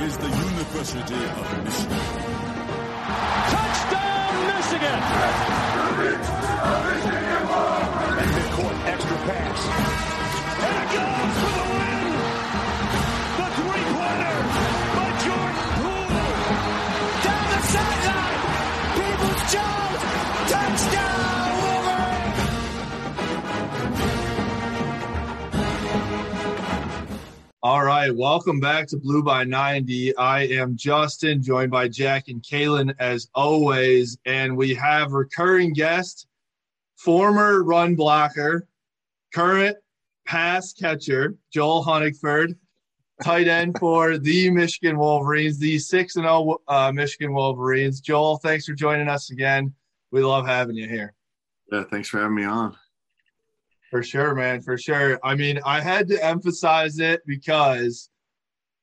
is the University of Michigan. Touchdown, Michigan! Midcourt extra pass. And it goes All right, welcome back to Blue by 90. I am Justin, joined by Jack and Kaylin as always, and we have recurring guest, former run blocker, current pass catcher, Joel Honigford, tight end for the Michigan Wolverines, the 6 and 0 uh, Michigan Wolverines. Joel, thanks for joining us again. We love having you here. Yeah, thanks for having me on. For sure, man. For sure. I mean, I had to emphasize it because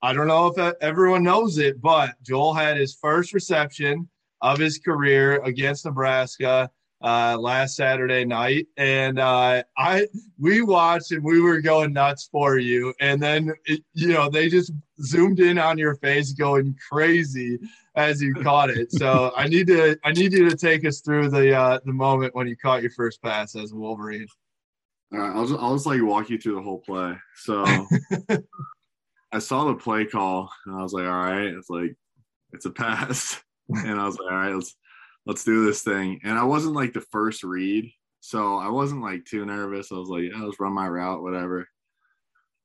I don't know if everyone knows it, but Joel had his first reception of his career against Nebraska uh, last Saturday night, and uh, I we watched and we were going nuts for you, and then it, you know they just zoomed in on your face, going crazy as you caught it. So I need to I need you to take us through the uh, the moment when you caught your first pass as a Wolverine. All right, I'll just, I'll just like walk you through the whole play. So I saw the play call and I was like, all right, it's like it's a pass. and I was like, all right, let's let's do this thing. And I wasn't like the first read. So I wasn't like too nervous. I was like, yeah, let's run my route, whatever.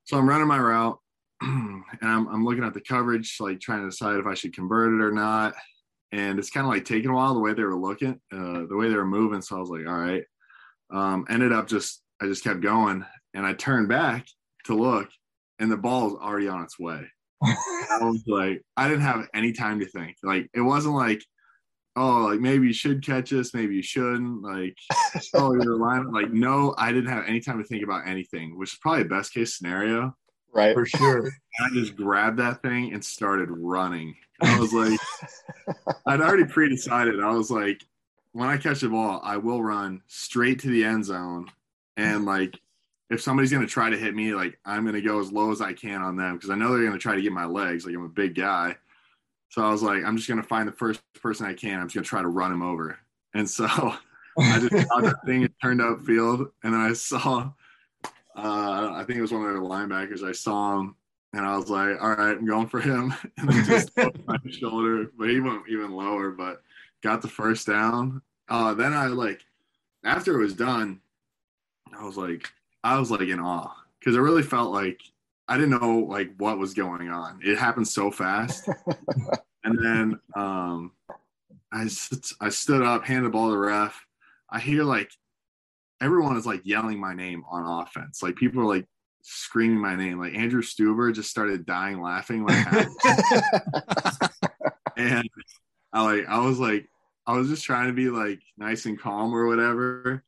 So I'm running my route and I'm, I'm looking at the coverage, like trying to decide if I should convert it or not. And it's kind of like taking a while the way they were looking, uh, the way they were moving. So I was like, all right. Um, ended up just I just kept going and I turned back to look and the ball was already on its way. I was like, I didn't have any time to think. Like it wasn't like, oh, like maybe you should catch this, maybe you shouldn't. Like, oh, you're lying. Like, no, I didn't have any time to think about anything, which is probably a best case scenario. Right. For sure. I just grabbed that thing and started running. I was like, I'd already pre decided. I was like, when I catch the ball, I will run straight to the end zone and like if somebody's gonna try to hit me, like I'm gonna go as low as I can on them because I know they're gonna try to get my legs. Like I'm a big guy, so I was like, I'm just gonna find the first person I can. I'm just gonna try to run him over. And so I just saw that thing and turned upfield, and then I saw, uh, I think it was one of their linebackers. I saw him, and I was like, all right, I'm going for him, and then just my shoulder, but he went even lower, but got the first down. Uh, then I like after it was done. I was like, I was like in awe because it really felt like I didn't know like what was going on. It happened so fast, and then um, I I stood up, handed the ball to the ref. I hear like everyone is like yelling my name on offense. Like people are like screaming my name. Like Andrew Stueber just started dying laughing like and I like I was like I was just trying to be like nice and calm or whatever.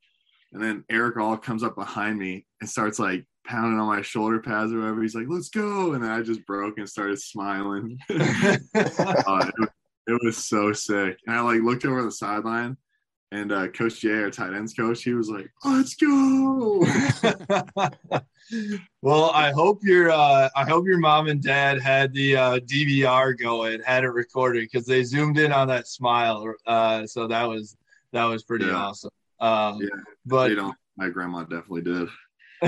And then Erick All comes up behind me and starts like pounding on my shoulder pads or whatever. He's like, let's go. And then I just broke and started smiling. uh, it, was, it, was so sick. And I like looked over the sideline and uh, Coach Jay, our tight ends coach, he was like, let's go. well, I hope your uh, I hope your mom and dad had the uh, DVR going, had it recorded because they zoomed in on that smile. Uh, so that was that was pretty yeah. awesome. Um, yeah, but they don't. My grandma definitely did.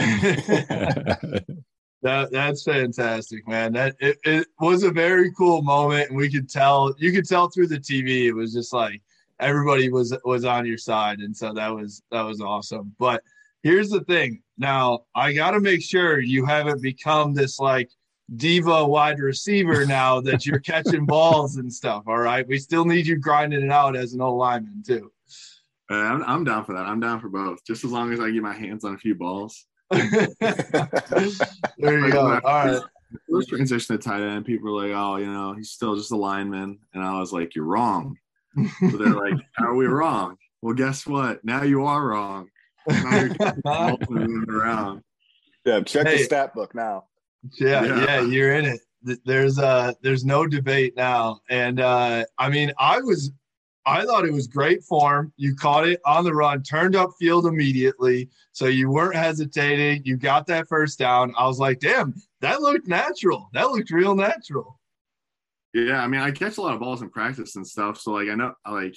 that that's fantastic, man. That it, it was a very cool moment, and we could tell you could tell through the TV. It was just like everybody was was on your side, and so that was that was awesome. But here's the thing: now I got to make sure you haven't become this like diva wide receiver now that you're catching balls and stuff. All right, we still need you grinding it out as an old lineman too. Uh, I'm, I'm down for that. I'm down for both, just as long as I get my hands on a few balls. there you go. All right. First transition to tight end, people were like, "Oh, you know, he's still just a lineman," and I was like, "You're wrong." So they're like, "How are we wrong?" Well, guess what? Now you are wrong. Now you're moving around. Yeah, check hey, the stat book now. Yeah, yeah, yeah, you're in it. There's uh, there's no debate now, and uh, I mean, I was I thought it was great form. You caught it on the run, turned up field immediately. So you weren't hesitating. You got that first down. I was like, damn, that looked natural. That looked real natural. Yeah, I mean, I catch a lot of balls in practice and stuff. So like, I know, like,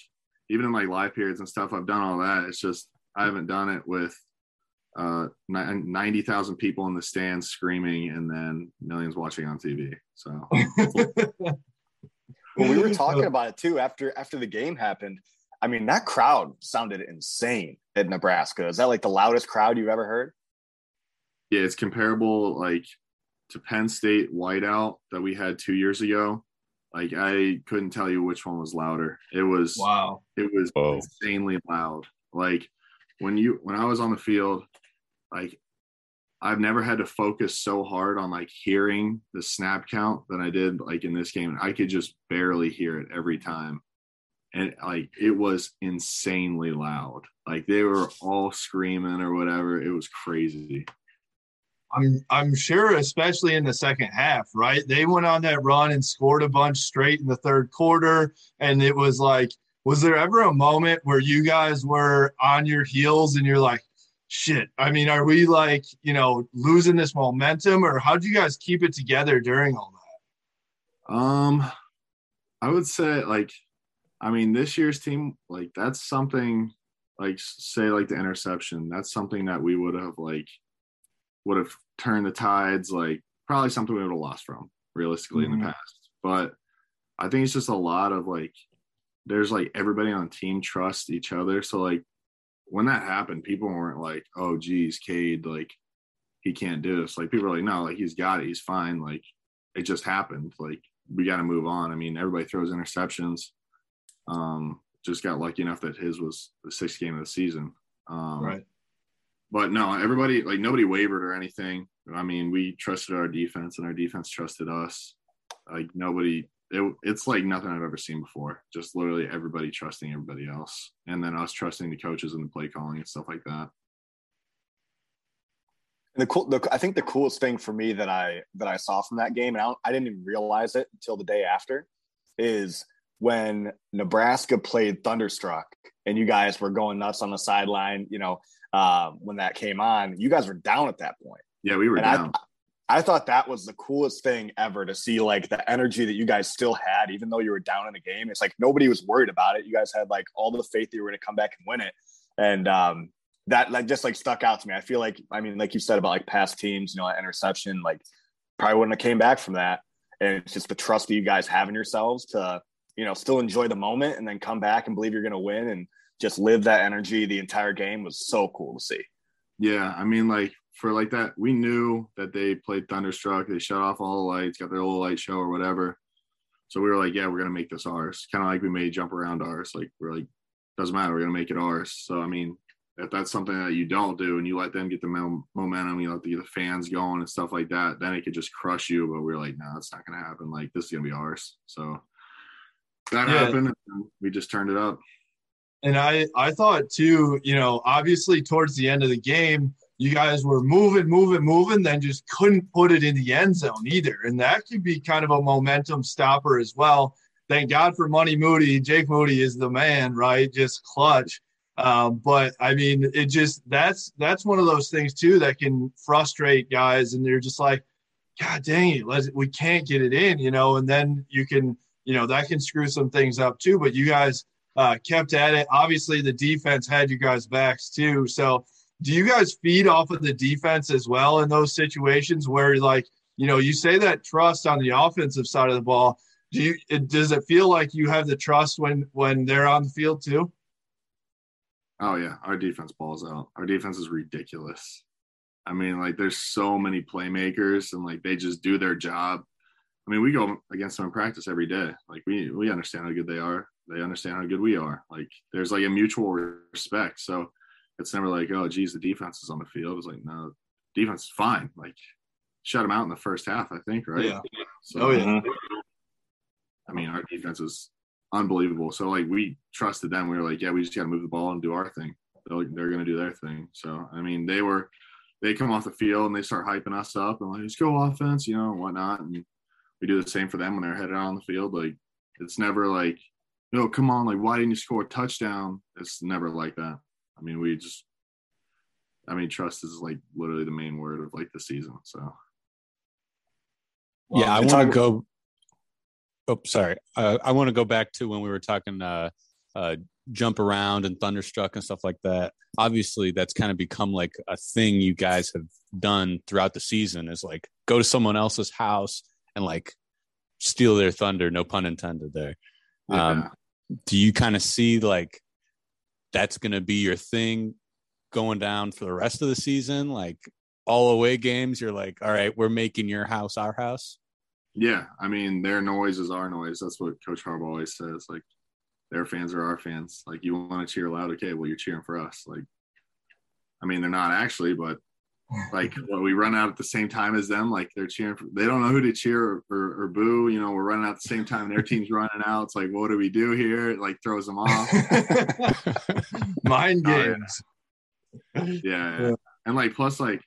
even in like live periods and stuff, I've done all that. It's just I haven't done it with uh ninety thousand people in the stands screaming and then millions watching on TV. So well, we were talking about it too after after the game happened. I mean, that crowd sounded insane at Nebraska. Is that like the loudest crowd you've ever heard? Yeah, it's comparable like to Penn State whiteout that we had two years ago. Like I couldn't tell you which one was louder. It was wow. It was Whoa. insanely loud. Like when you when I was on the field, like I've never had to focus so hard on like hearing the snap count than I did like in this game. I could just barely hear it every time. And like it was insanely loud. Like they were all screaming or whatever. It was crazy. I'm I'm sure, especially in the second half, right? They went on that run and scored a bunch straight in the third quarter, and it was like, was there ever a moment where you guys were on your heels and you're like, shit? I mean, are we like, you know, losing this momentum, or how do you guys keep it together during all that? Um, I would say like, I mean, this year's team, like that's something, like say like the interception, that's something that we would have like would have turned the tides, like probably something we would have lost from realistically mm-hmm. in the past. But I think it's just a lot of like there's like everybody on the team trust each other. So like when that happened, people weren't like, oh geez, Cade, like he can't do this. Like people are like, no, like he's got it, he's fine. Like it just happened. Like we got to move on. I mean, everybody throws interceptions. Um, just got lucky enough that his was the sixth game of the season. Um, right but no, everybody like nobody wavered or anything. I mean, we trusted our defense, and our defense trusted us. Like nobody, it, it's like nothing I've ever seen before. Just literally everybody trusting everybody else, and then us trusting the coaches and the play calling and stuff like that. And the cool, the, I think the coolest thing for me that I that I saw from that game, and I, I didn't even realize it until the day after, is when Nebraska played Thunderstruck, and you guys were going nuts on the sideline. You know, um, when that came on. You guys were down at that point. Yeah, we were and down. I, I thought that was the coolest thing ever to see like the energy that you guys still had, even though you were down in the game. It's like nobody was worried about it. You guys had like all the faith that you were going to come back and win it. And um, that like just like stuck out to me. I feel like, I mean, like you said about like past teams, you know, interception, like probably wouldn't have came back from that. And it's just the trust that you guys have in yourselves to, you know, still enjoy the moment and then come back and believe you're going to win. And just live that energy the entire game was so cool to see. Yeah, I mean, like for like that, we knew that they played Thunderstruck. They shut off all the lights, got their little light show or whatever. So we were like, yeah, we're gonna make this ours. Kind of like we made jump around ours. Like we're like, doesn't matter, we're gonna make it ours. So I mean, if that's something that you don't do and you let them get the momentum, you let the, the fans going and stuff like that, then it could just crush you. But we are like, no, it's not gonna happen. Like this is gonna be ours. So that yeah. happened, and we just turned it up and I I thought too, you know, obviously towards the end of the game, you guys were moving, moving, moving, then just couldn't put it in the end zone either, and that could be kind of a momentum stopper as well. Thank God for Money Moody. Jake Moody is the man, right? Just clutch. Um, but I mean, it just that's that's one of those things too that can frustrate guys, and they're just like, God dang it, let's, we can't get it in, you know. And then you can, you know, that can screw some things up too. But you guys uh, kept at it. Obviously, the defense had you guys' backs too. So, do you guys feed off of the defense as well in those situations where, like, you know, you say that trust on the offensive side of the ball? Do you it, does it feel like you have the trust when when they're on the field too? Oh yeah, our defense balls out. Our defense is ridiculous. I mean, like, there's so many playmakers, and like they just do their job. I mean, we go against them in practice every day. Like we we understand how good they are they understand how good we are. Like there's like a mutual respect. So it's never like, oh, geez, the defense is on the field. It's like, no, defense is fine. Like shut them out in the first half, I think, right? Yeah. So, oh yeah. I mean, our defense is unbelievable. So like we trusted them. We were like, yeah, we just got to move the ball and do our thing. They're, they're going to do their thing. So I mean, they were they come off the field and they start hyping us up and like, let's go offense, you know, and whatnot. And we do the same for them when they're headed out on the field. Like it's never like no, come on, like why didn't you score a touchdown? It's never like that. I mean, we just I mean, trust is like literally the main word of like the season. So yeah, I want to go Oh, sorry. Uh, I want to go back to when we were talking uh, uh, jump around and thunderstruck and stuff like that. Obviously, that's kind of become like a thing you guys have done throughout the season. Is like go to someone else's house and like steal their thunder. No pun intended there. Yeah. Um, do you kind of see like that's going to be your thing going down for the rest of the season? Like all away games, you're like, all right, we're making your house our house. Yeah, I mean, their noise is our noise. That's what Coach Harbaugh always says. Like, their fans are our fans. Like, you want to cheer loud, okay? Well, you're cheering for us. Like, I mean, they're not actually, but like, what we run out at the same time as them. Like, they're cheering. For, they don't know who to cheer or, or, or boo. You know, we're running out at the same time. Their team's running out. It's like, what do we do here? It like throws them off. Mind Oh, yeah. games. yeah, yeah. and like plus like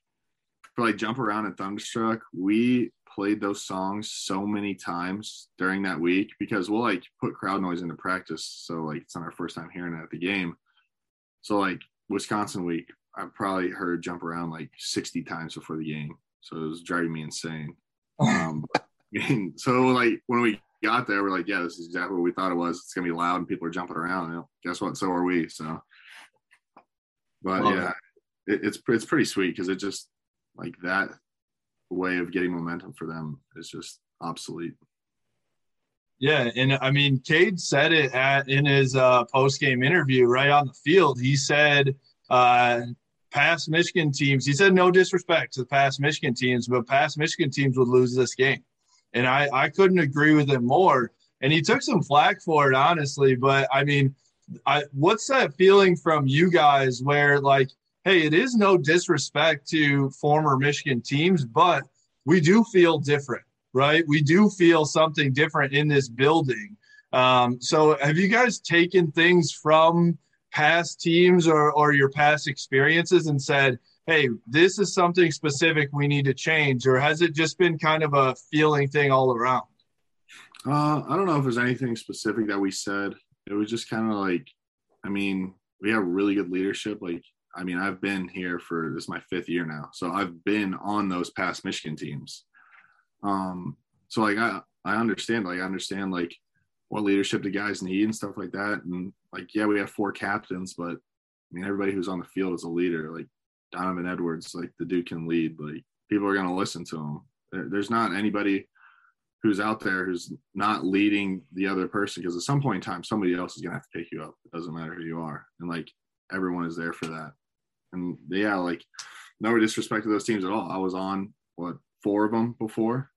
for like jump around and thunderstruck we played those songs so many times during that week because we'll like put crowd noise into practice so like it's not our first time hearing it at the game so like wisconsin week i probably heard jump around like 60 times before the game. So it was driving me insane. Um I mean, so like when we got there we're like yeah this is exactly what we thought it was. It's gonna be loud and people are jumping around you know, guess what? So are we so. But Love yeah it, it's it's pretty sweet because it just like that way of getting momentum for them is just obsolete. Yeah, and I mean, Cade said it at in his uh, post game interview right on the field. He said, uh, "Past Michigan teams." He said, "No disrespect to the past Michigan teams, but past Michigan teams would lose this game," and I I couldn't agree with him more. And he took some flack for it, honestly. But I mean, I what's that feeling from you guys where like, hey, it is no disrespect to former Michigan teams, but we do feel different right? We do feel something different in this building. Um, so, have you guys taken things from past teams or, or your past experiences and said, hey, this is something specific we need to change? Or has it just been kind of a feeling thing all around? Uh, I don't know if there's anything specific that we said. It was just kind of like, I mean, we have really good leadership. Like, I mean, I've been here for this is my fifth year now, so I've been on those past Michigan teams. Um, so like I I understand, like I understand like what leadership the guys need and stuff like that. And like, yeah, we have four captains, but I mean, everybody who's on the field is a leader. Like Donovan Edwards, like the dude can lead. Like people are gonna listen to him. There, there's not anybody who's out there who's not leading the other person because at some point in time somebody else is gonna have to pick you up. It doesn't matter who you are, and like everyone is there for that. And yeah, like no disrespect to those teams at all. I was on what four of them before,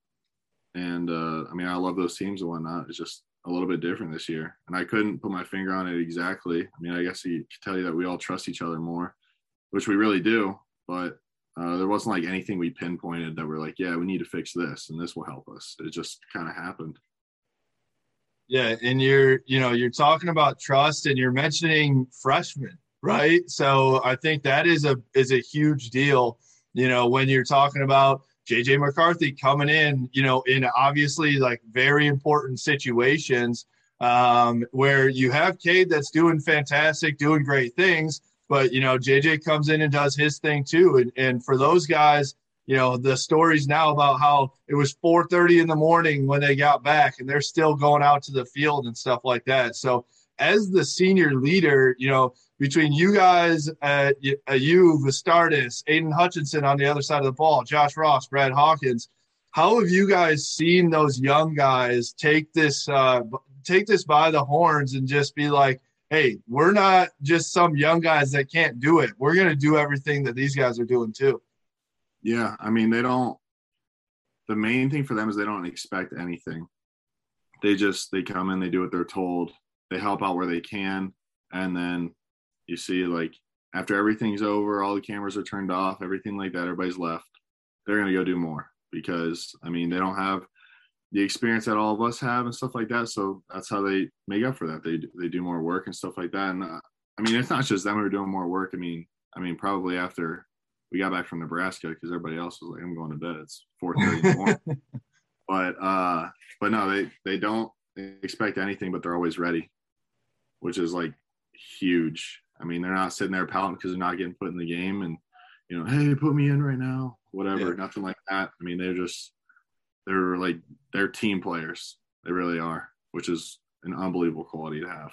and uh, I mean I love those teams and whatnot. It's just a little bit different this year, and I couldn't put my finger on it exactly. I mean I guess he could tell you that we all trust each other more, which we really do, but uh, there wasn't like anything we pinpointed that we're like, yeah, we need to fix this and this will help us. It just kind of happened. Yeah, and you're you know you're talking about trust and you're mentioning freshmen, right? So I think that is a is a huge deal. You know when you're talking about JJ McCarthy coming in, you know, in obviously like very important situations um, where you have Cade that's doing fantastic, doing great things, but you know JJ comes in and does his thing too, and and for those guys you know the stories now about how it was 4:30 in the morning when they got back and they're still going out to the field and stuff like that. So as the senior leader you know between you guys uh, you Vastardis, Aidan Hutchinson on the other side of the ball Josh Ross Brad Hawkins how have you guys seen those young guys take this uh, take this by the horns and just be like hey we're not just some young guys that can't do it we're going to do everything that these guys are doing too Yeah, I mean, they don't. The main thing for them is they don't expect anything. They just they come in, they do what they're told, they help out where they can, and then you see like after everything's over, all the cameras are turned off, everything like that, everybody's left. They're gonna go do more because I mean they don't have the experience that all of us have and stuff like that. So that's how they make up for that. They they do more work and stuff like that. And uh, I mean, it's not just them who are doing more work. I mean, I mean, probably after we got back from Nebraska because everybody else was like, "I'm going to bed. It's 4:30 in the morning." but uh, but no, they they don't expect anything, but they're always ready, which is like huge. I mean, they're not sitting there pouting because they're not getting put in the game, and you know, hey, put me in right now, whatever. Yeah. Nothing like that. I mean, they're just they're like they're team players. They really are, which is an unbelievable quality to have.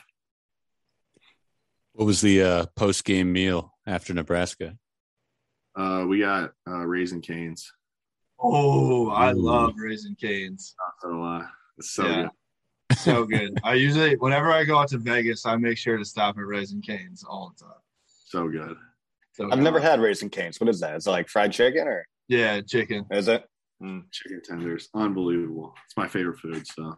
What was the uh, post game meal after Nebraska? Uh, we got uh, Raising Cane's. Oh, I Ooh. love Raisin Canes. Not gonna lie, it's so Yeah. good. So good. I usually, whenever I go out to Vegas, I make sure to stop at Raising Cane's all the time. So good. So I've good. never had Raising Cane's. What is that? Is it like fried chicken or Yeah, chicken. is it? Mm. Chicken tenders, unbelievable. It's my favorite food. So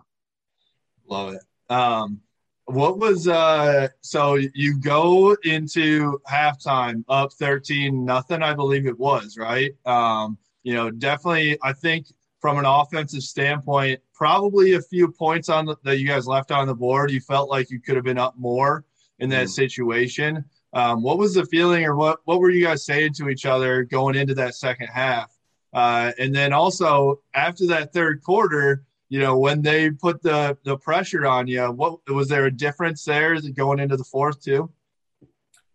Love it. Um, what was uh so you go into halftime up 13 nothing, I believe it was, right? Um, you know, definitely I think from an offensive standpoint, probably a few points on the, that you guys left on the board. You felt like you could have been up more in that Mhm. situation. Um, what was the feeling or what what were you guys saying to each other going into that second half? Uh, and then also after that third quarter, you know, when they put the the pressure on you, what was there a difference there Is it going into the fourth too?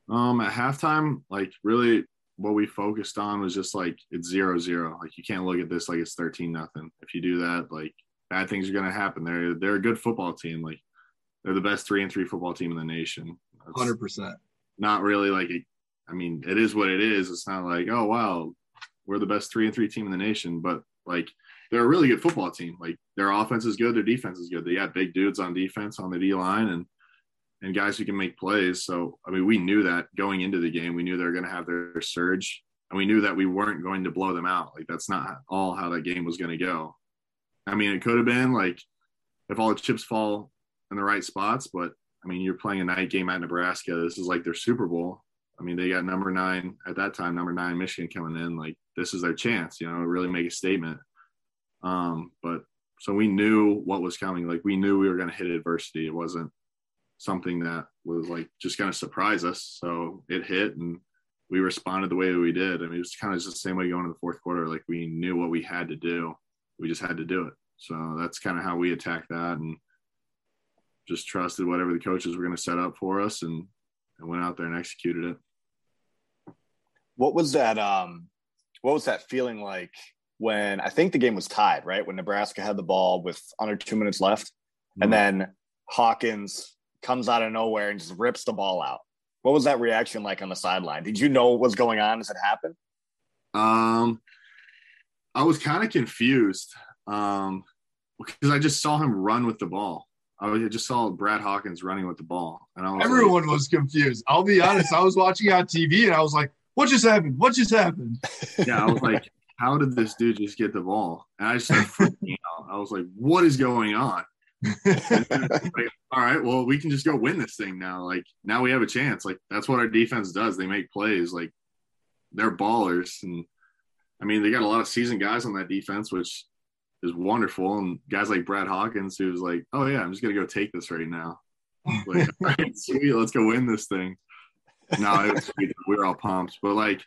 um at halftime, like really what we focused on was just like it's zero zero. Like you can't look at this like it's 13 nothing. If you do that, like bad things are gonna happen. They're they're a good football team. Like they're the best three and three football team in the nation. Hundred percent. not really like a, I mean, it is what it is. It's not like, oh wow, we're the best three and three team in the nation, but like they're a really good football team. Like their offense is good, their defense is good. They got big dudes on defense on the D line and and guys who can make plays. So I mean, we knew that going into the game, we knew they were going to have their surge, and we knew that we weren't going to blow them out. Like that's not all how that game was going to go. I mean, it could have been like if all the chips fall in the right spots, but I mean, you're playing a night game at Nebraska. This is like their Super Bowl. I mean, they got number nine at that time, number nine Michigan coming in. Like this is their chance, you know, really make a statement. Um, but so we knew what was coming. Like we knew we were going to hit adversity. It wasn't something that was like just going to surprise us. So it hit, and we responded the way that we did. I mean, it was kind of just the same way going to the fourth quarter. Like we knew what we had to do. We just had to do it. So that's kind of how we attacked that, and just trusted whatever the coaches were going to set up for us, and and went out there and executed it. What was that? Um, what was that feeling like when I think the game was tied, right? When Nebraska had the ball with under two minutes left, and then Hawkins comes out of nowhere and just rips the ball out. What was that reaction like on the sideline? Did you know what was going on as it happened? Um, I was kind of confused um, because I just saw him run with the ball. I just saw Brad Hawkins running with the ball, and I was like- Everyone was confused. I'll be honest. I was watching on TV and I was like, "What just happened? What just happened?" yeah, I was like, how did this dude just get the ball? And I just started freaking out. I was like, what is going on? Like, all right, well, we can just go win this thing now. Like now we have a chance. Like that's what our defense does. They make plays. Like they're ballers, and I mean they got a lot of seasoned guys on that defense, which is wonderful. And guys like Brad Hawkins, who's like, oh yeah, I'm just gonna go take this right now. Like, all right, sweet, let's go win this thing. No, it was sweet. we were all pumped, but like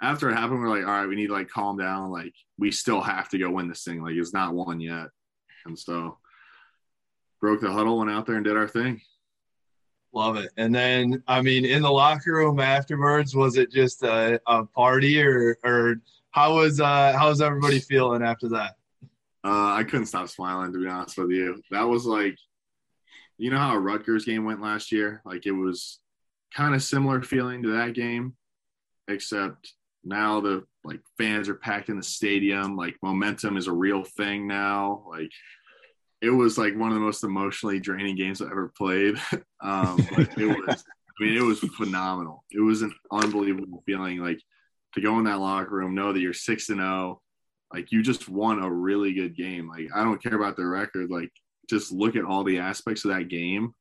after it happened, we're like, all right, we need to like calm down. Like we still have to go win this thing. Like it's not won yet, and so broke the huddle, went out there and did our thing. Love it. And then, I mean, in the locker room afterwards, was it just a, a party or or how was uh how was everybody feeling after that? Uh, I couldn't stop smiling to be honest with you. That was like, you know how a Rutgers game went last year? Like it was kind of similar feeling to that game, except now the like fans are packed in the stadium. Like momentum is a real thing now. Like it was like one of the most emotionally draining games I've ever played. um, it was, I mean, it was phenomenal. It was an unbelievable feeling. Like to go in that locker room, know that you're six and zero like you just won a really good game. Like I don't care about the record. Like just look at all the aspects of that game.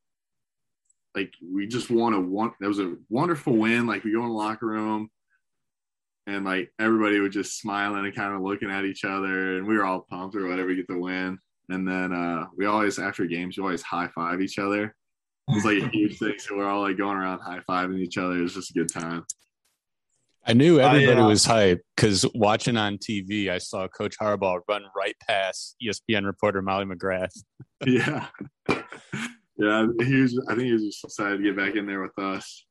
Like we just won a one. That was a wonderful win. Like we go in the locker room, and like everybody was just smiling and kind of looking at each other, and we were all pumped or whatever, we get the win. And then uh we always after games, we always high five each other. It's like a huge thing. So we're all like going around high fiving each other. It was just a good time. I knew everybody I, uh, was hyped because watching on TV, I saw Coach Harbaugh run right past ESPN reporter Molly McGrath. yeah. Yeah, he was. I think he was just excited to get back in there with us.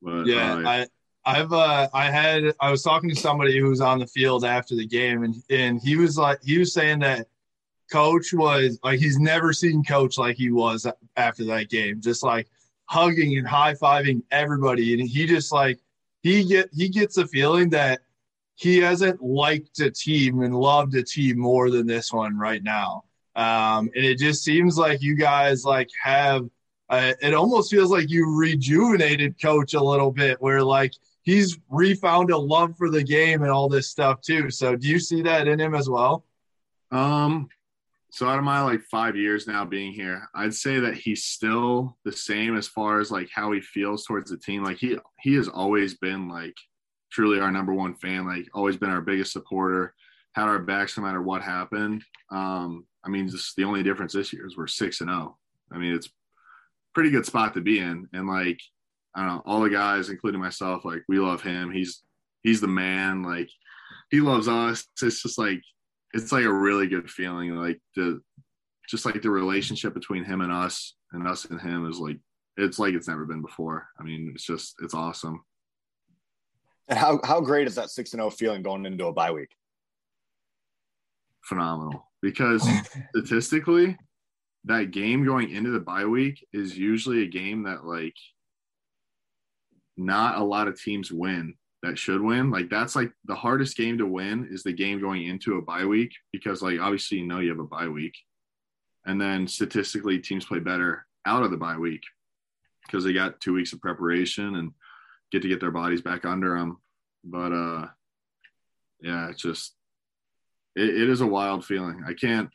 But Yeah, uh, I I've uh I had I was talking to somebody who was on the field after the game and and he was like he was saying that coach was like he's never seen coach like he was after that game, just like hugging and high fiving everybody, and he just like he get he gets a feeling that he hasn't liked a team and loved a team more than this one right now. Um, and it just seems like you guys like have uh, it almost feels like you rejuvenated coach a little bit where like he's refound a love for the game and all this stuff too so do you see that in him as well um so out of my like five years now being here i'd say that he's still the same as far as like how he feels towards the team like he he has always been like truly our number one fan like always been our biggest supporter had our backs no matter what happened um i mean just the only difference this year is we're six and oh i mean it's pretty good spot to be in. And like, I don't know, all the guys, including myself, like we love him. He's he's the man. Like he loves us. It's just like it's like a really good feeling. Like the just like the relationship between him and us and us and him is like it's like it's never been before. I mean, it's just it's awesome. And how how great is that six and zero oh feeling going into a bye week? Phenomenal, because statistically, that game going into the bye week is usually a game that like not a lot of teams win that should win. Like that's like the hardest game to win is the game going into a bye week because like obviously you know you have a bye week. And then statistically teams play better out of the bye week because they got 2 weeks of preparation and get to get their bodies back under them. But uh yeah, it's just it, it is a wild feeling. I can't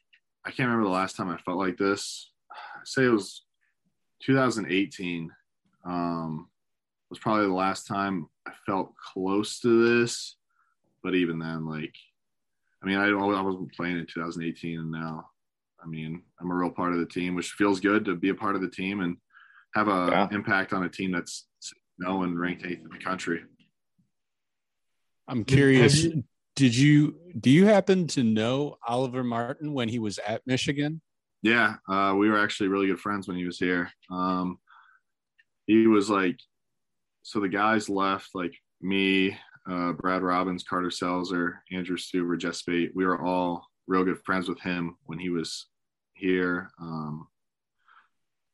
I can't remember the last time I felt like this. I say it was 2018. Um, was probably the last time I felt close to this. But even then, like, I mean, I, I wasn't playing in 2018, and now, I mean, I'm a real part of the team, which feels good to be a part of the team and have a yeah. impact on a team that's known and ranked eighth in the country. I'm curious did you do you happen to know Oliver Martin when he was at Michigan? Yeah, uh, we were actually really good friends when he was here. Um, he was like, so the guys left, like me, uh, Brad Robbins, Carter Selzer, Andrew Stueber, Jess Speight. We were all real good friends with him when he was here. Um,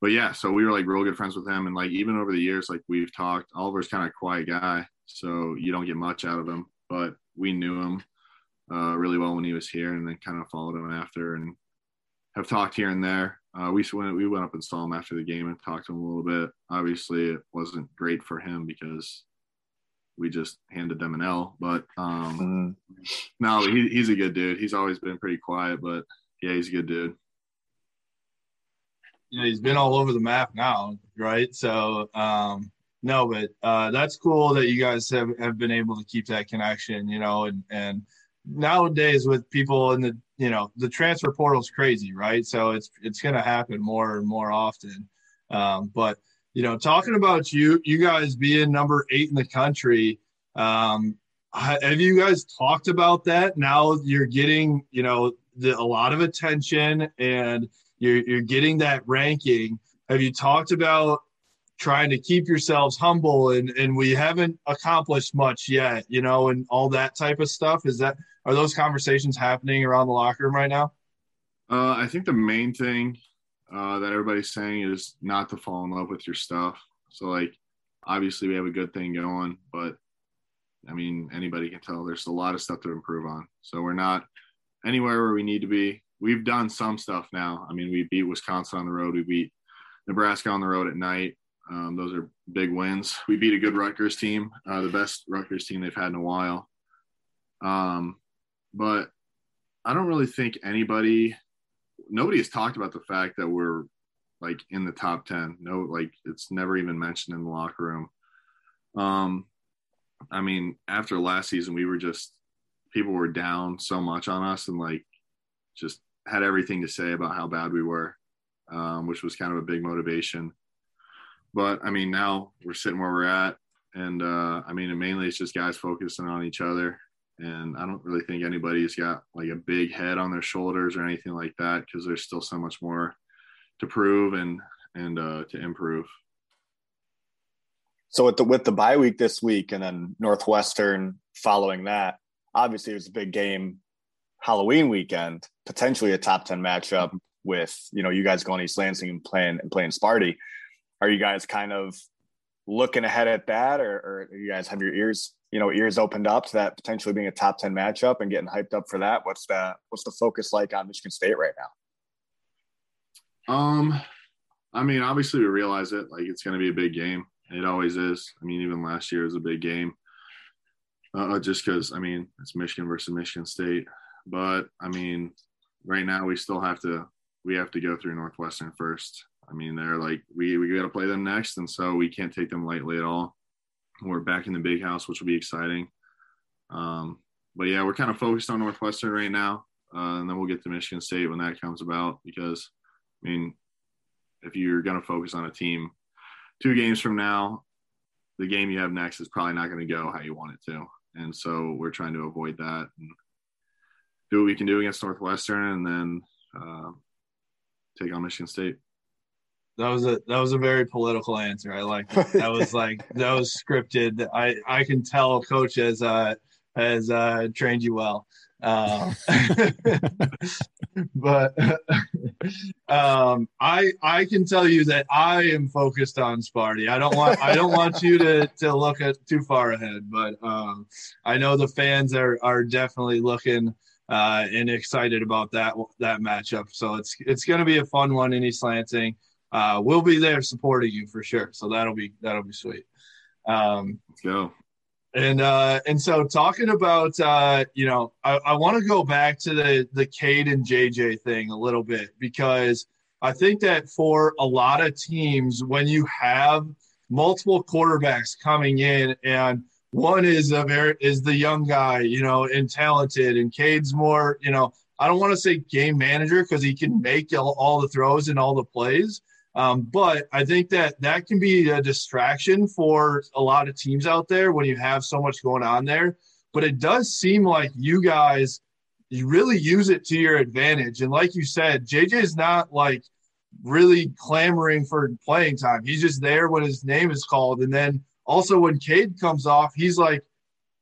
but yeah, so we were like real good friends with him, and like even over the years, like we've talked. Oliver's kind of a quiet guy, so you don't get much out of him, but we knew him uh, really well when he was here, and then kind of followed him after, and have talked here and there. Uh, we went we went up and saw him after the game and talked to him a little bit. Obviously, it wasn't great for him because we just handed them an L. But um, mm-hmm. no, he, he's a good dude. He's always been pretty quiet, but yeah, he's a good dude. Yeah, he's been all over the map now, right? So um, no, but uh, that's cool that you guys have, have been able to keep that connection, you know, and, and nowadays with people in the, you know, the transfer portal is crazy, right? So it's, it's going to happen more and more often. Um, but, you know, talking about you, you guys being number eight in the country, um, have you guys talked about that? Now you're getting, you know, the, a lot of attention and you're, you're getting that ranking. Have you talked about trying to keep yourselves humble and and we haven't accomplished much yet you know and all that type of stuff is that are those conversations happening around the locker room right now? Uh, i think the main thing uh, that everybody's saying is not to fall in love with your stuff. So like obviously we have a good thing going but i mean anybody can tell there's a lot of stuff to improve on. So we're not anywhere where we need to be. We've done some stuff now. I mean we beat wisconsin on the road. We beat nebraska on the road at night. Um, those are big wins. We beat a good Rutgers team, uh, the best Rutgers team they've had in a while. Um, but I don't really think anybody, nobody has talked about the fact that we're like in the top 10. No, like it's never even mentioned in the locker room. Um, I mean, after last season, we were just, people were down so much on us and like just had everything to say about how bad we were, um, which was kind of a big motivation but I mean, now we're sitting where we're at, and uh, I mean, mainly it's just guys focusing on each other. And I don't really think anybody's got like a big head on their shoulders or anything like that because there's still so much more to prove and and uh, to improve. So with the with the bye week this week and then Northwestern following that, obviously it was a big game. Halloween weekend, potentially a top 10 matchup with, you know, you guys going East Lansing and playing and playing Sparty. Are you guys kind of looking ahead at that or, or you guys have your ears, you know, ears opened up to that potentially being a top 10 matchup and getting hyped up for that? What's the what's the focus like on Michigan State right now? Um, I mean, obviously we realize it. Like it's going to be a big game. It always is. I mean, even last year was a big game. Uh, just because I mean it's Michigan versus Michigan State, but I mean, right now we still have to we have to go through Northwestern first. I mean, they're like we we got to play them next, and so we can't take them lightly at all. We're back in the big house, which will be exciting. Um, but yeah, we're kind of focused on Northwestern right now, uh, and then we'll get to Michigan State when that comes about. Because I mean, if you're going to focus on a team, two games from now, the game you have next is probably not going to go how you want it to, and so we're trying to avoid that and do what we can do against Northwestern, and then uh, take on Michigan State. That was a that was a very political answer. I like that. that was like that was scripted. I I can tell coach has uh has uh trained you well. Uh, but um I I can tell you that I am focused on Sparty. I don't want I don't want you to to look at too far ahead, but um I know the fans are are definitely looking uh, and excited about that that matchup. So it's it's going to be a fun one in East Lansing uh, we'll be there supporting you for sure. So that'll be that'll be sweet. Um, Let's go. And uh, and so talking about uh, you know, I, I want to go back to the the Cade and JJ thing a little bit because I think that for a lot of teams, when you have multiple quarterbacks coming in and one is a very is the young guy, you know, and talented, and Cade's more, you know, I don't want to say game manager because he can make all, all the throws and all the plays, um, but I think that that can be a distraction for a lot of teams out there when you have so much going on there. But it does seem like you guys you really use it to your advantage. And like you said, JJ is not like really clamoring for playing time. He's just there when his name is called. And then also when Cade comes off, he's like,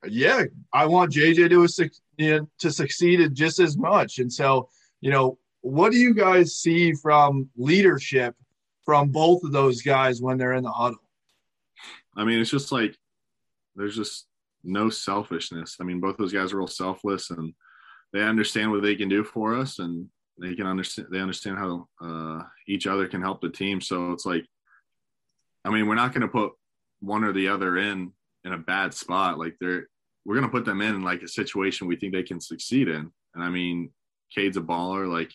"Yeah, I want JJ to you know, to succeed just as much." And so, you know, what do you guys see from leadership from both of those guys when they're in the huddle. I mean, it's just like there's just no selfishness. I mean, both those guys are real selfless and they understand what they can do for us and they can understand they understand how uh, each other can help the team. So it's like, I mean, we're not going to put one or the other in in a bad spot. Like they're we're going to put them in like a situation we think they can succeed in. And I mean, Cade's a baller. Like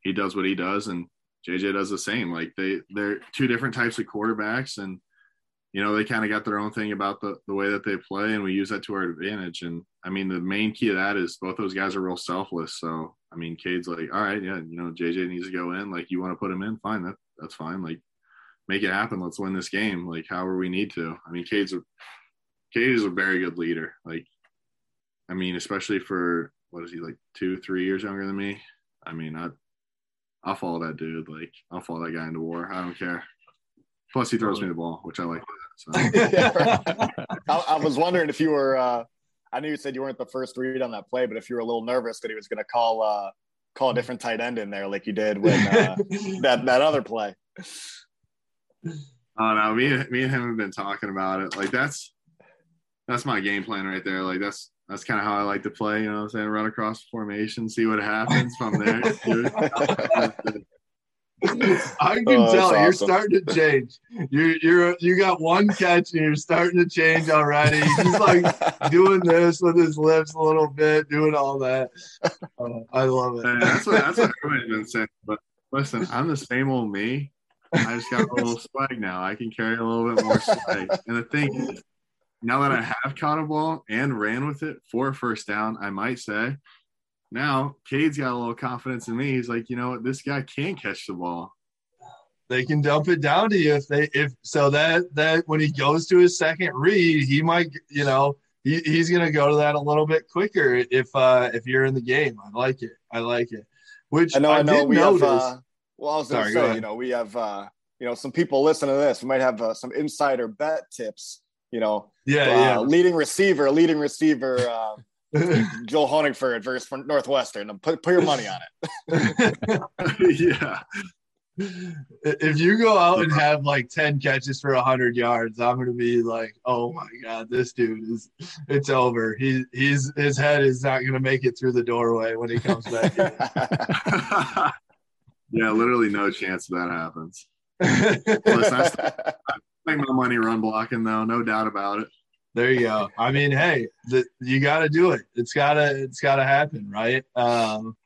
he does what he does, and JJ does the same. Like they they're two different types of quarterbacks, and you know they kind of got their own thing about the the way that they play, and we use that to our advantage. And I mean, the main key of that is both those guys are real selfless. So I mean, Cade's like, all right, yeah, you know, JJ needs to go in. Like you want to put him in, fine, that that's fine. Like make it happen. Let's win this game. Like however we need to. I mean, Cade's a Cade is a very good leader. Like, I mean, especially for what is he like two, three years younger than me. I mean, I I'll follow that dude. Like I'll follow that guy into war. I don't care. Plus, he throws me the ball, which I like. So. I, I, was wondering if you were. Uh, I knew you said you weren't the first read on that play, but if you were a little nervous that he was going to call uh, call a different tight end in there, like you did when uh, that that other play. Oh no, me me and him have been talking about it. Like that's that's my game plan right there. Like that's that's kind of how I like to play. You know what I'm saying? Run across the formation, see what happens from there. I can oh, tell you're starting to change. You're you're you got one catch and you're starting to change already. He's like doing this with his lips a little bit, doing all that. Uh, I love it. Man, that's what that's what everybody's been saying. But listen, I'm the same old me. I just got a little swag now. I can carry a little bit more swag. And the thing is, now that I have caught a ball and ran with it for a first down, I might say, now Cade's got a little confidence in me. He's like, you know what, this guy can catch the ball. They can dump it down to you if they if so that that when he goes to his second read, he might you know he, he's gonna go to that a little bit quicker if uh if you're in the game. I like it. I like it. Which I know I, I know we notice, have uh, well I was gonna sorry, say, go you know, we have uh you know some people listen to this. We might have uh, some insider bet tips you know, yeah, uh, yeah. leading receiver, leading receiver, uh, Joel Honigford versus Northwestern. Put put your money on it. yeah. If you go out and have like 10 catches for 100 yards, I'm going to be like, oh my God, this dude is, it's over. He, he's, his head is not going to make it through the doorway when he comes back. yeah, literally no chance that happens. Listen, I make my money run blocking, though, no doubt about it. There you go. I mean, hey, the, you got to do it. It's gotta, it's gotta happen, right? Um,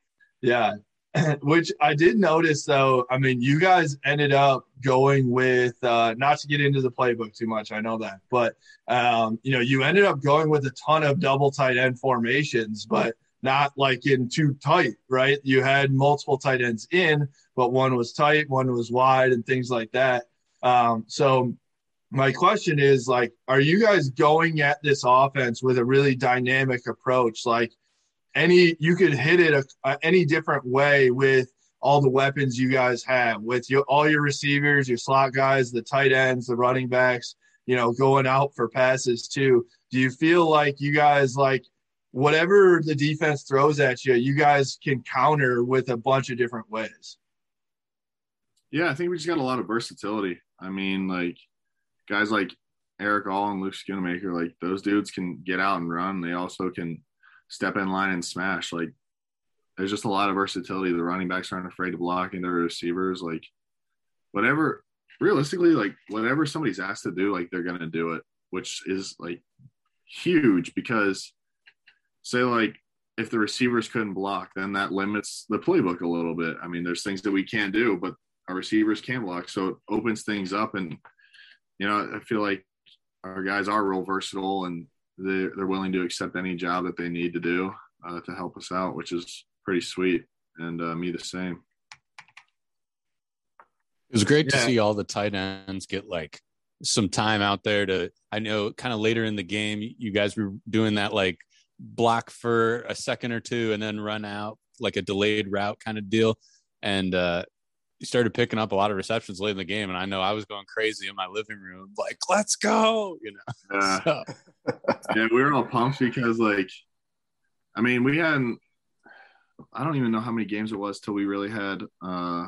yeah. Which I did notice, though. I mean, you guys ended up going with uh, not to get into the playbook too much. I know that, but um, you know, you ended up going with a ton of double tight end formations, but not like in too tight, right? You had multiple tight ends in, but one was tight, one was wide, and things like that. Um, so my question is like are you guys going at this offense with a really dynamic approach? Like any you could hit it a, a, any different way with all the weapons you guys have with your all your receivers your slot guys the tight ends the running backs you know going out for passes too. Do you feel like you guys like whatever the defense throws at you you guys can counter with a bunch of different ways? Yeah i think we just got a lot of versatility. I mean like guys like Erick All and Luke Schoonmaker, like those dudes can get out and run. They also can step in line and smash. Like there's just a lot of versatility. The running backs aren't afraid to block into receivers. Like whatever, realistically, like whatever somebody's asked to do, like they're gonna do it, which is like huge because say like if the receivers couldn't block, then that limits the playbook a little bit. I mean, there's things that we can't do, but our receivers can block, so it opens things up and you know, I feel like our guys are real versatile and they're, they're willing to accept any job that they need to do uh, to help us out, which is pretty sweet. And uh, me the same. It was great yeah. to see all the tight ends get like some time out there to. I know kind of later in the game, you guys were doing that like block for a second or two and then run out like a delayed route kind of deal. And uh, he started picking up a lot of receptions late in the game, and I know I was going crazy in my living room, like "Let's go!" You know. Yeah. So. yeah, we were all pumped because, like, I mean, we hadn't. I don't even know how many games it was till we really had uh,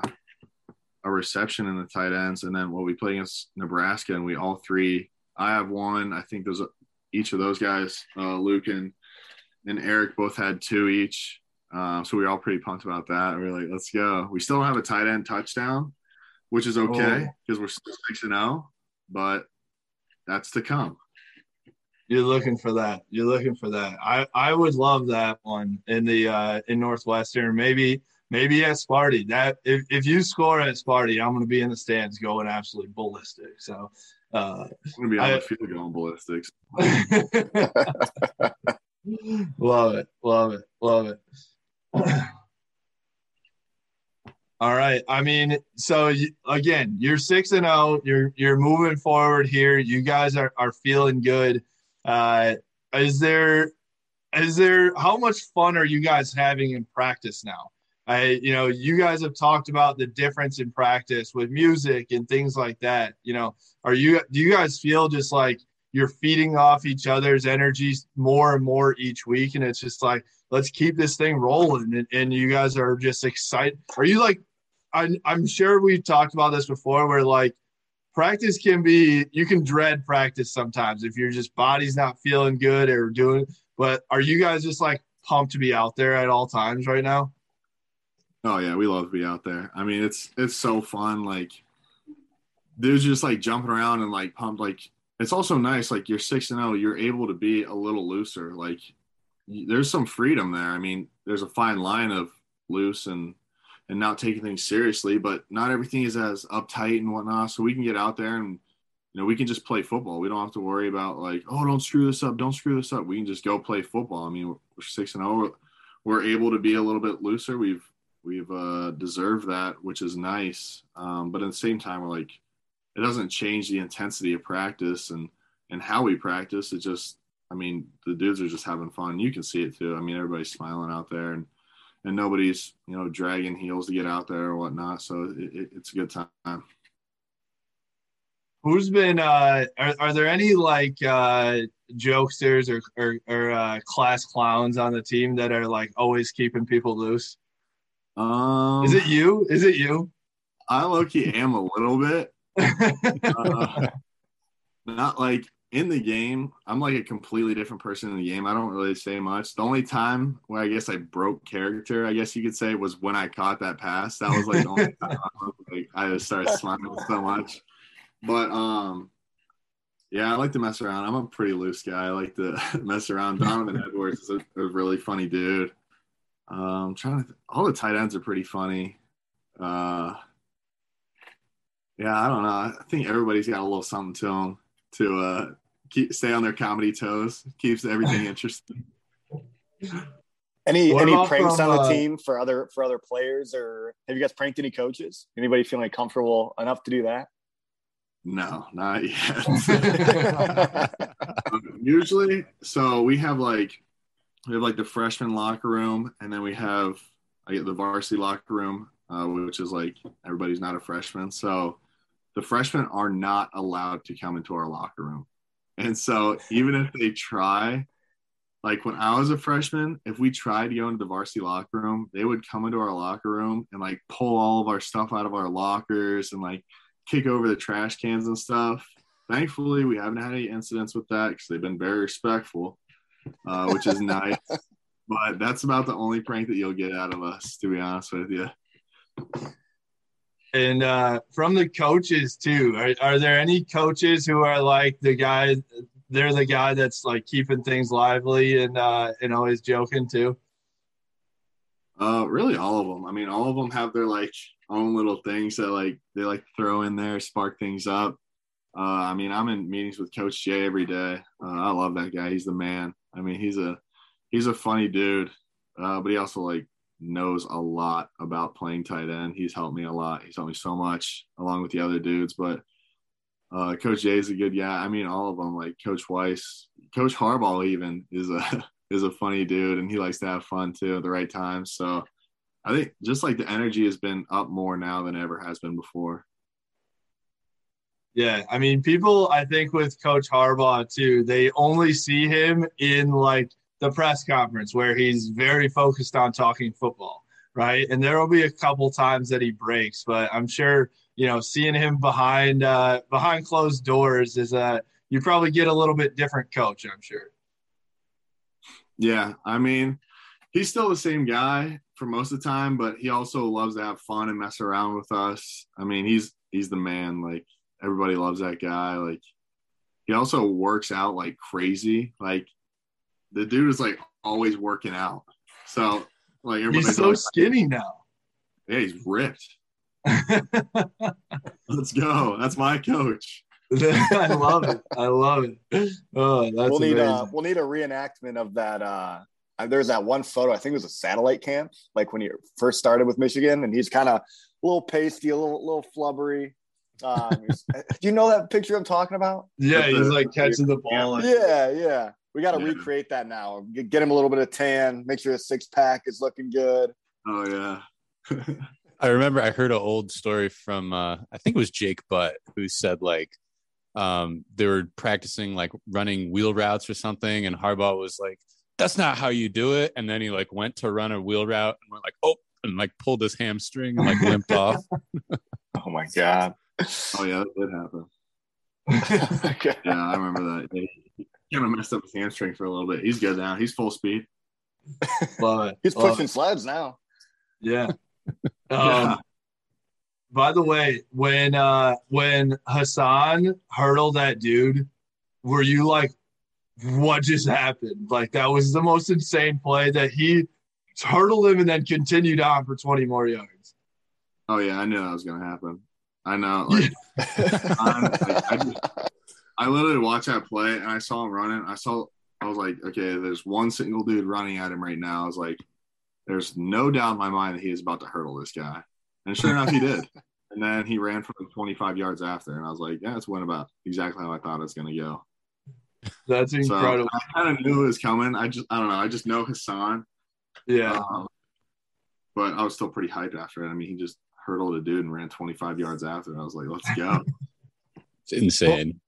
a reception in the tight ends, and then what we played against Nebraska, and we all three. I have one. I think there's each of those guys, uh, Luke and and Erick, both had two each. Um, so we were all pretty pumped about that. We are like, let's go. We still don't have a tight end touchdown, which is okay because oh. we're still six and zero, oh, but that's to come. You're looking for that. You're looking for that. I I would love that one in the uh, in Northwestern. Maybe maybe at Sparty. That if, if you score at Sparty, I'm going to be in the stands going absolutely ballistic. So uh, I'm going to be on I, the field going ballistics. love it. Love it. Love it. All right. I mean, so again, you're six and zero. Oh. You're you're moving forward here. You guys are are feeling good. Uh, is there is there how much fun are you guys having in practice now? I you know you guys have talked about the difference in practice with music and things like that. You know, are you do you guys feel just like you're feeding off each other's energies more and more each week, and it's just like let's keep this thing rolling. And, and you guys are just excited. Are you like, I, I'm sure we've talked about this before where like practice can be, you can dread practice sometimes if your just body's not feeling good or doing, but are you guys just like pumped to be out there at all times right now? Oh yeah, we love to be out there. I mean, it's it's so fun. Like, dudes just like jumping around and like pumped. Like, it's also nice. Like you're six and zero, oh, you're able to be a little looser. Like there's some freedom there. I mean, there's a fine line of loose and and not taking things seriously, but not everything is as uptight and whatnot. So we can get out there and you know we can just play football. We don't have to worry about like oh don't screw this up, don't screw this up. We can just go play football. I mean we're six and zero. Oh. We're able to be a little bit looser. We've we've uh, deserved that, which is nice. Um, but at the same time, we're like it doesn't change the intensity of practice and and how we practice. It just I mean, the dudes are just having fun. You can see it too. I mean, everybody's smiling out there, and and nobody's you know dragging heels to get out there or whatnot. So it, it, it's a good time. Who's been? Uh, are, are there any like uh, jokesters or or, or uh, class clowns on the team that are like always keeping people loose? Um, Is it you? Is it you? I low key am a little bit. Uh, not like in the game. I'm like a completely different person in the game. I don't really say much. The only time where I guess I broke character, I guess you could say, was when I caught that pass. That was like the only time I, was, like, I just started smiling so much. But um, yeah, I like to mess around. I'm a pretty loose guy. I like to mess around. Donovan Edwards is a, a really funny dude. Um, trying to, all the tight ends are pretty funny. Uh, yeah, I don't know. I think everybody's got a little something to them to uh, keep stay on their comedy toes. Keeps everything interesting. Any What any pranks from, on the uh, team for other for other players, or have you guys pranked any coaches? Anybody feeling comfortable enough to do that? No, not yet. Um, Usually, so we have like we have like the freshman locker room, and then we have I get the varsity locker room, uh, which is like everybody's not a freshman. So the freshmen are not allowed to come into our locker room, and so even if they try, like when I was a freshman, if we tried to go into the varsity locker room, they would come into our locker room and like pull all of our stuff out of our lockers and like kick over the trash cans and stuff. Thankfully, we haven't had any incidents with that because they've been very respectful, uh, which is nice. But that's about the only prank that you'll get out of us, to be honest with you. And uh, from the coaches too, are, are there any coaches who are like the guy? They're the guy that's like keeping things lively and uh, and always joking too. Uh, really, all of them. I mean, all of them have their like own little things that like they like throw in there, spark things up. Uh, I mean, I'm in meetings with Coach Jay every day. Uh, I love that guy. He's the man. I mean, he's a he's a funny dude, uh, but he also like knows a lot about playing tight end. He's helped me a lot. He's helped me so much along with the other dudes. But uh, Coach Jay is a good guy. I mean, all of them. Like Coach Weiss, Coach Harbaugh even is a is a funny dude, and he likes to have fun too at the right time. So I think just like the energy has been up more now than ever has been before. Yeah, I mean, people. I think with Coach Harbaugh too, they only see him in like the press conference where he's very focused on talking football, right? And there will be a couple times that he breaks, but I'm sure you know seeing him behind uh, behind closed doors is a you probably get a little bit different coach. I'm sure. Yeah, I mean, he's still the same guy for most of the time, but he also loves to have fun and mess around with us. I mean, he's he's the man. Like everybody loves that guy. Like he also works out like crazy. Like the dude is like always working out. So like everybody's He's so always- skinny now. yeah, he's ripped. Let's go. That's my coach. I love it. I love it. Oh, that's we'll need amazing. uh we'll need a reenactment of that. Uh, uh, there's that one photo. I think it was a satellite camp, like when he first started with Michigan, and he's kind of a little pasty, a little little flubbery. Um, do you know that picture I'm talking about? yeah, he's like catching the ball. Yeah, yeah. We got to Yeah. recreate that now. Get get him a little bit of tan. Make sure his six pack is looking good. Oh yeah. I remember I heard an old story from uh, I think it was Jake Butt who said like um, they were practicing like running wheel routes or something, and Harbaugh was like, "That's not how you do it." And then he like went to run a wheel route and went like, "Oh," and like pulled his hamstring and like limped off. Oh my god. Oh yeah, that did happen. Yeah, I remember that. Kind of messed up his hamstring for a little bit. He's good now. He's full speed. Love it. He's Love pushing it. sleds now. Yeah. Yeah. Um, by the way, when uh when Hassan hurdled that dude, were you like, what just happened? Like that was the most insane play that he hurdled him and then continued on for 20 more yards. Oh yeah, I knew that was gonna happen. I know. Like, like I, just, I literally watched that play and I saw him running. I saw. I was like, okay, there's one single dude running at him right now. I was like, there's no doubt in my mind that he is about to hurdle this guy. And sure enough, he did. And then he ran for like 25 yards after, and I was like, yeah, it's went about exactly how I thought it was gonna go. That's So incredible. I kind of knew it was coming. I just, I don't know. I just know Hassan. yeah. Um, but I was still pretty hyped after it. I mean, he just hurdled a dude and ran 25 yards after. And I was like, let's go. It's insane.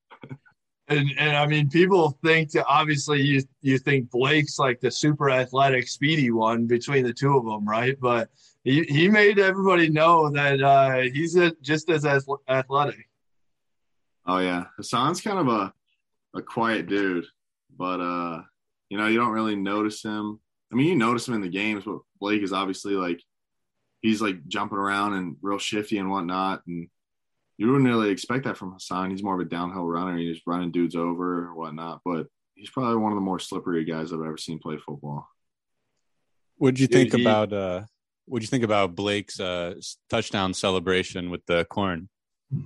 And and I mean, people think that obviously you you think Blake's like the super athletic, speedy one between the two of them, right? But he, he made everybody know that uh, he's a, just as athletic. Oh yeah, Hassan's kind of a a quiet dude, but uh, you know, you don't really notice him. I mean, you notice him in the games, but Blake is obviously like he's like jumping around and real shifty and whatnot, and you wouldn't really expect that from Hassan. He's more of a downhill runner. He's running dudes over or whatnot, but he's probably one of the more slippery guys I've ever seen play football. What'd you think he, about uh what'd you think about Blake's uh touchdown celebration with the corn?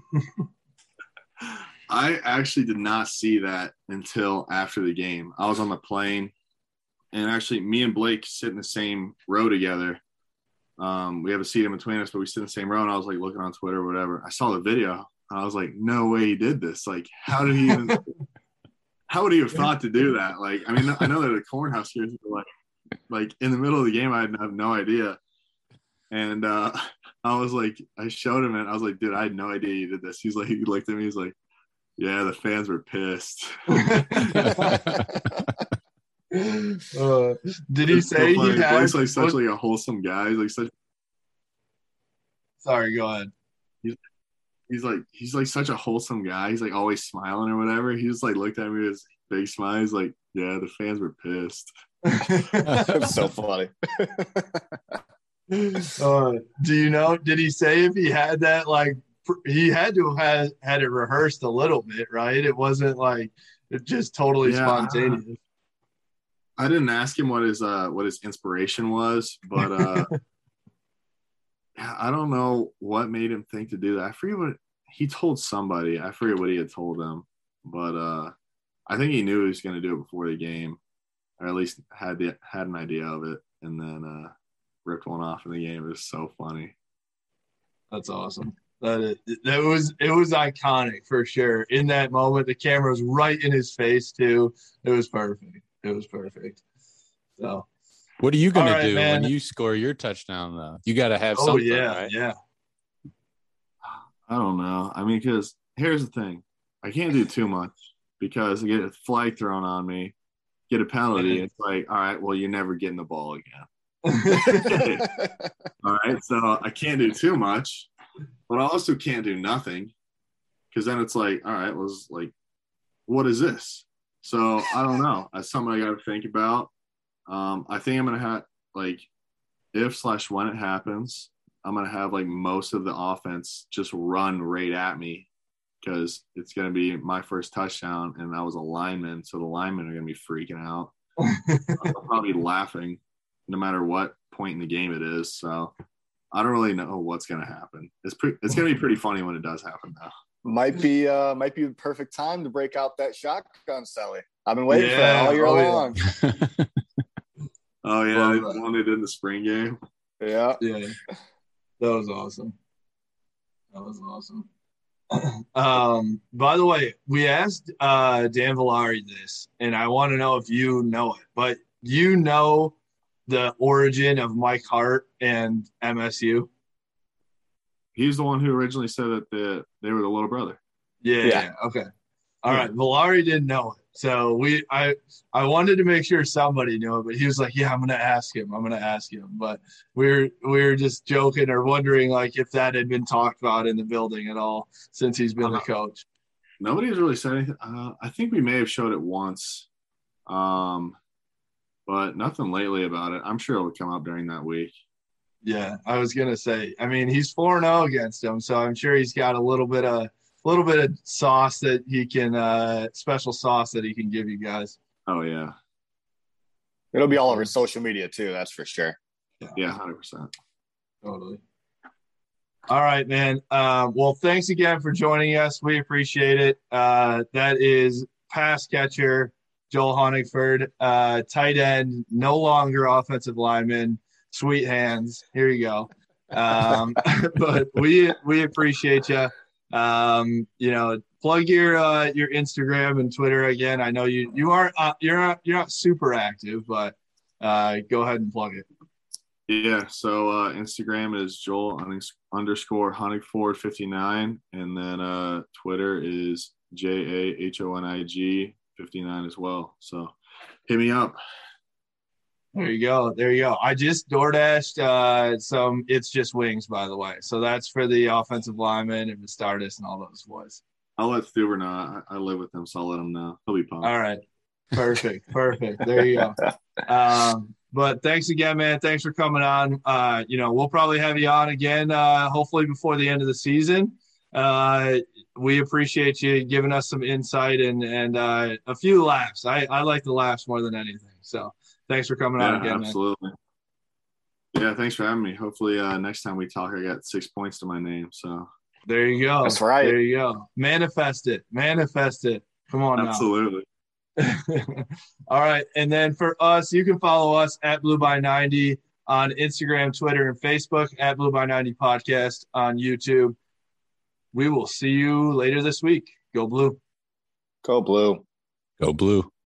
I actually did not see that until after the game. I was on the plane, and actually, me and Blake sit in the same row together. Um, we have a seat in between us, but we sit in the same row. And I was like looking on Twitter or whatever. I saw the video. And I was like, no way he did this. Like, how did he even? how would he have thought to do that? Like, I mean, I know that the cornhouse here is like, like in the middle of the game, I have no idea. And uh, I was like, I showed him and I was like, dude, I had no idea you did this. He's like, he looked at me. He's like, yeah, the fans were pissed. uh, did he say so he had? Blake's like such like a wholesome guy. He's like such. Sorry, go ahead. He's, he's like he's like such a wholesome guy. He's like always smiling or whatever. He just like looked at me with his big smile. He's like, yeah, the fans were pissed. That's so funny. uh, do you know? Did he say if he had that like he had to have had, it rehearsed a little bit, right? It wasn't like it just totally yeah, spontaneous. I, I didn't ask him what his uh what his inspiration was, but uh I don't know what made him think to do that. I forget what he told somebody. I forget what he had told them, but uh I think he knew he was going to do it before the game, or at least had the had an idea of it, and then uh ripped one off in the game. It was so funny. That's awesome. That that was it was iconic for sure. In that moment, the camera was right in his face too. It was perfect. It was perfect. So, what are you gonna right, do man. when you score your touchdown? Though you got to have oh, something. yeah, right? yeah. I don't know. I mean, because here's the thing: I can't do too much because I get a flag thrown on me, get a penalty. Mm-hmm. It's like, all right, well, you're never getting the ball again. all right, so I can't do too much but I also can't do nothing because then it's like, all right, was well, like, what is this? So I don't know. That's something I got to think about. Um, I think I'm gonna have like, if slash when it happens, I'm gonna have like most of the offense just run right at me because it's gonna be my first touchdown, and I was a lineman, so the linemen are gonna be freaking out. I'll probably laughing no matter what point in the game it is. So I don't really know what's going to happen. It's pretty, it's going to be pretty funny when it does happen though. Might be uh might be the perfect time to break out that shotgun, Sally. I've been waiting yeah. for that all year oh, long. Yeah. oh yeah, well, the one they did in the spring game. Yeah, yeah, that was awesome. That was awesome. um, by the way, we asked uh Dan Villari this, and I want to know if you know it, but you know the origin of Mike Hart and MSU? He's the one who originally said that the, they were the little brother. Yeah. yeah. yeah. Okay. All yeah. right. Villari didn't know it. So we I I wanted to make sure somebody knew it, but he was like, Yeah, I'm gonna ask him. I'm gonna ask him. But we are we are just joking or wondering like if that had been talked about in the building at all since he's been uh, the coach. Nobody's really said anything. Uh, I think we may have showed it once. Um but nothing lately about it. I'm sure it'll come up during that week. Yeah, I was gonna say. I mean, he's four zero oh against him, so I'm sure he's got a little bit of a little bit of sauce that he can uh special sauce that he can give you guys. Oh yeah, it'll be all over social media too. That's for sure. Yeah, hundred percent. Totally. All right, man. Uh, well, thanks again for joining us. We appreciate it. Uh, that is pass catcher Joel Honigford, uh, tight end, no longer offensive lineman, sweet hands. Here you go. Um, but we we appreciate you. Um, you know, plug your uh, your Instagram and Twitter again. I know you you aren't uh, you're not you're not super active, but uh, go ahead and plug it. Yeah, so uh, Instagram is Joel underscore Honigford fifty nine, and then uh, Twitter is J A H O N I G fifty nine as well. So hit me up. There you go. There you go. I just door dashed uh, some. It's just wings, by the way. So that's for the offensive lineman and Vastardis and all those boys. I'll let Stueber know. I, I live with him, so I'll let him know. He'll be pumped. All right. Perfect. Perfect. There you go. Um, but thanks again, man. Thanks for coming on. Uh, you know, we'll probably have you on again, uh, hopefully before the end of the season. Uh, we appreciate you giving us some insight and and uh, a few laughs. I, I like the laughs more than anything. So thanks for coming yeah, on again. Absolutely. Man. Yeah, thanks for having me. Hopefully, uh, next time we talk, I got six points to my name. So there you go. That's right. There you go. Manifest it. Manifest it. Come on. Absolutely. All right. And then for us, you can follow us at Blue by 90 on Instagram, Twitter, and Facebook, at Blue by 90 Podcast on YouTube. We will see you later this week. Go Blue. Go Blue. Go Blue.